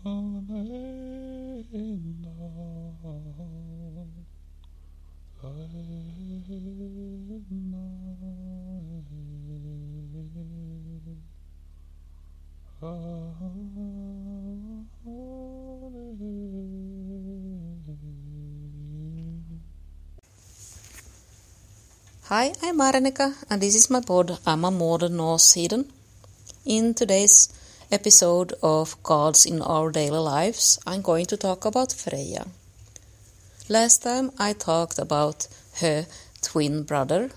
Hi, I'm Marenika, and this is my pod I'm a Modern Norse Heathen. In today's episode of Gods in Our Daily Lives, I'm going to talk about Freya. Last time I talked about her twin brother,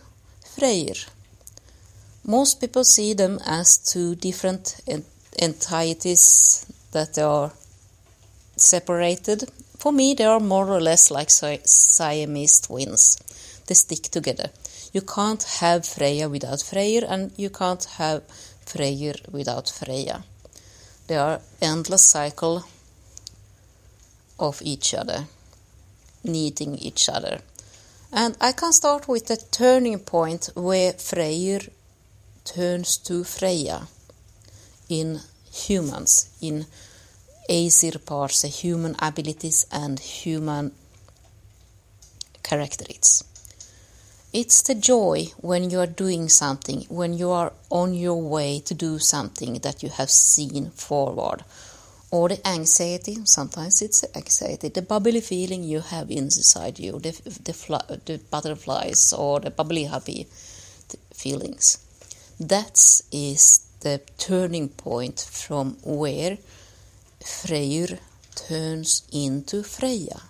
Freyr. Most people see them as two different ent- entities that are separated. For me, they are more or less like Si- Siamese twins. They stick together. You can't have Freya without Freyr, and you can't have Freyr without Freya. They are endless cycle of each other, needing each other. And I can start with the turning point where Freyr turns to Freya in humans, in Aesir parts, human abilities and human characteristics. It's the joy when you are doing something, when you are on your way to do something that you have seen forward. Or the anxiety, sometimes it's anxiety, the bubbly feeling you have inside you, the, the, the butterflies or the bubbly happy feelings. That is the turning point from where Freyr turns into Freya.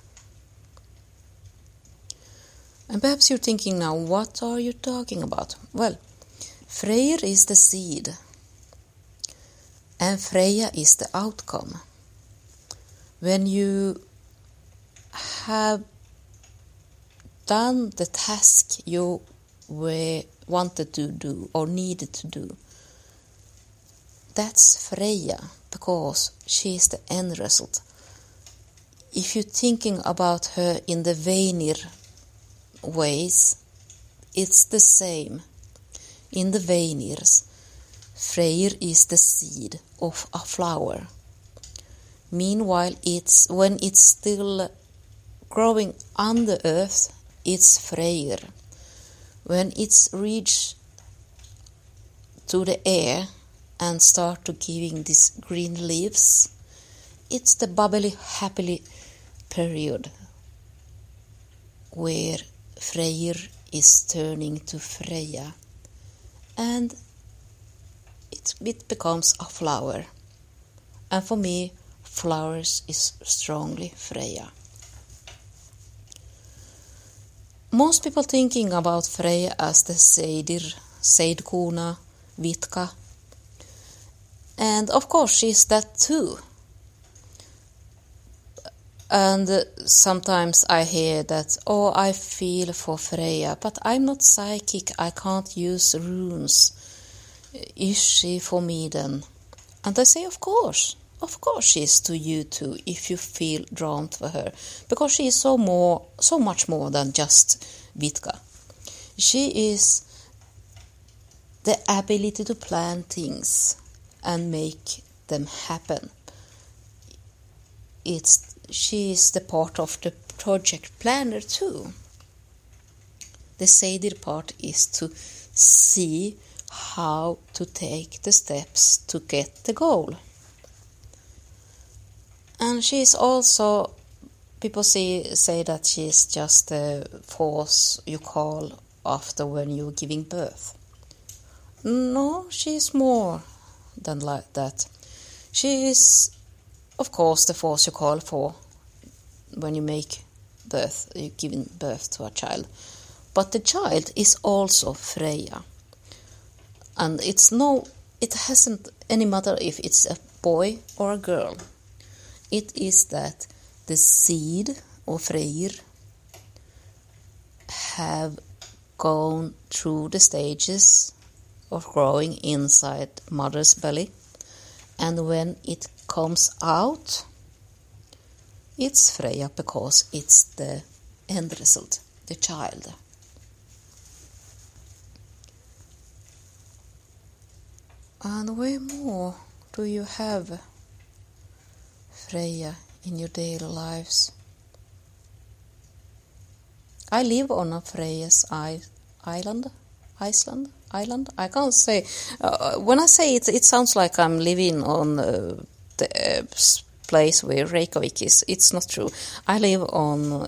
And perhaps you're thinking now, what are you talking about? Well, Freyr is the seed, and Freya is the outcome. When you have done the task you were wanted to do or needed to do, that's Freya because she is the end result. If you're thinking about her in the Vanir ways, it's the same. In the Vanirs, Freyr is the seed of a flower. Meanwhile, it's when it's still growing on the earth, it's Freyr. When it's reached to the air and start to giving these green leaves, it's the bubbly, happily period where Freyr is turning to Freya and it, it becomes a flower. And for me, flowers is strongly Freya. Most people thinking about Freya as the Seidir, Seidkuna, Vitka. And of course she's that too. And sometimes I hear that, oh, I feel for Freya, but I'm not psychic, I can't use runes. Is she for me then? And I say, of course, of course she is to you too, if you feel drawn to her, because she is so more, so much more than just Vitka. She is the ability to plan things and make them happen. It's she is the part of the project planner too. The Seidir part is to see how to take the steps to get the goal. And she is also, people say, say that she is just the force you call after when you're giving birth. No, she is more than like that. She is of course, the force you call for when you make birth, you're giving birth to a child. But the child is also Freya. And it's no, it hasn't any matter if it's a boy or a girl. It is that the seed of Freyr have gone through the stages of growing inside mother's belly and when it comes out, it's Freya because it's the end result, the child. And where more do you have Freya in your daily lives? I live on a Freya's island. Iceland, island. I can't say. Uh, when I say it, it sounds like I'm living on uh, the uh, place where Reykjavik is. It's not true. I live on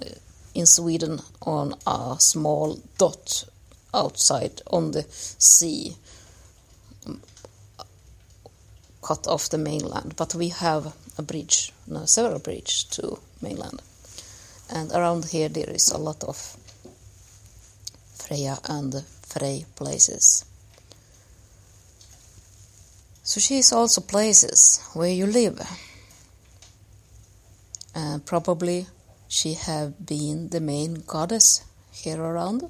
in Sweden on a small dot outside on the sea, cut off the mainland. But we have a bridge, no, several bridges to mainland, and around here there is a lot of Freya and Frey places. So she is also places where you live. And probably she have been the main goddess here around.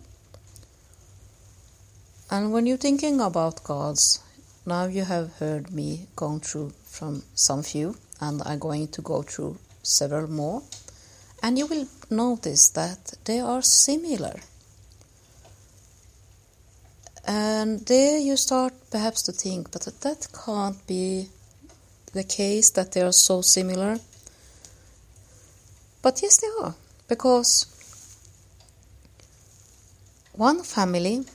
And when you're thinking about gods, now you have heard me going through from some few, and I'm going to go through several more. And you will notice that they are similar. And there you start perhaps to think, but that can't be the case that they are so similar. But yes, they are, because one family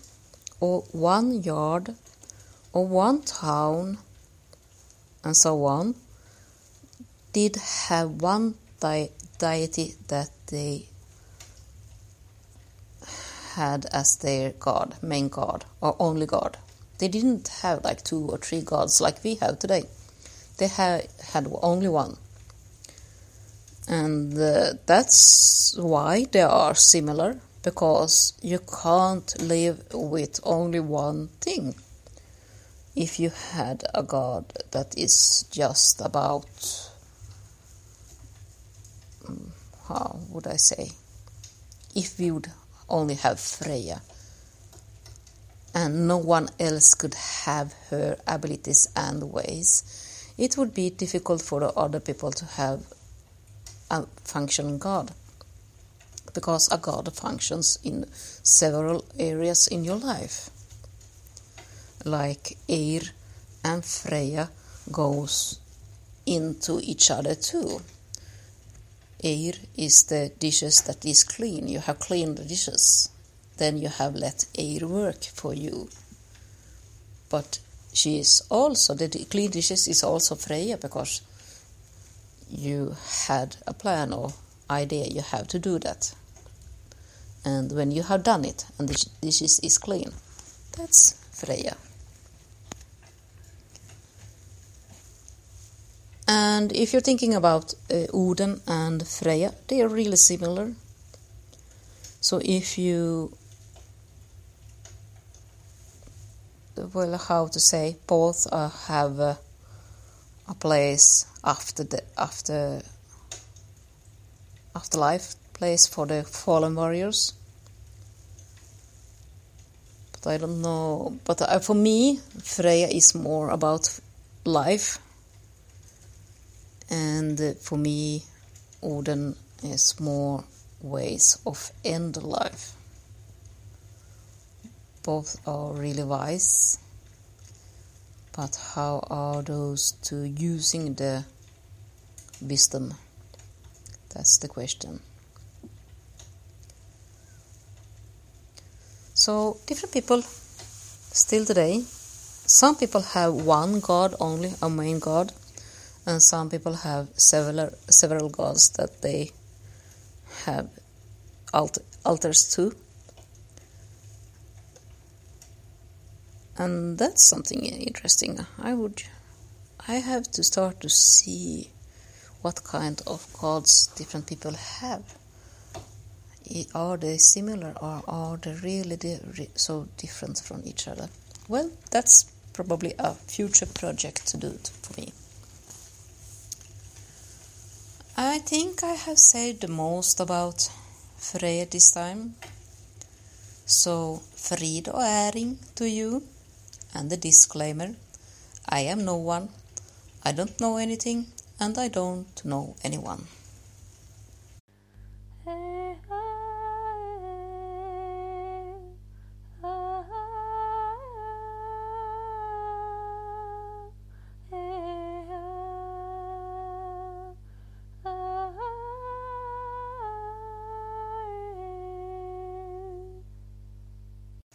or one yard or one town and so on did have one di- deity that they had as their god, main god, or only god. They didn't have like two or three gods like we have today. They had, had only one. And uh, that's why they are similar, because you can't live with only one thing. If you had a god that is just about, mm, how would I say, if we would only have Freya. And no one else could have her abilities and ways. It would be difficult for other people to have a functioning God. Because a God functions in several areas in your life. Like Eir and Freya goes into each other too. Eir is the dishes that is clean. You have cleaned the dishes. Then you have let Eir work for you. But she is also, the clean dishes is also Freya because you had a plan or idea you have to do that. And when you have done it and the dishes is clean, that's Freya. And if you're thinking about uh, Odin and Freya, they are really similar. So if you, well, how to say, both uh, have uh, a place after the after afterlife place for the fallen warriors. But I don't know. But uh, for me, Freya is more about life and for me Odin is more ways of end life. Both are really wise but how are those two using the wisdom? That's the question. So different people still today. Some people have one god only a main god and some people have several several gods that they have alt- altars to. And that's something interesting. I would i have to start to see what kind of gods different people have. Are they similar or are they really di- so different from each other? Well that's probably a future project to do for me I think I have said the most about Fred this time. So, frid och äring to you. And the disclaimer I am no one, I don't know anything, and I don't know anyone.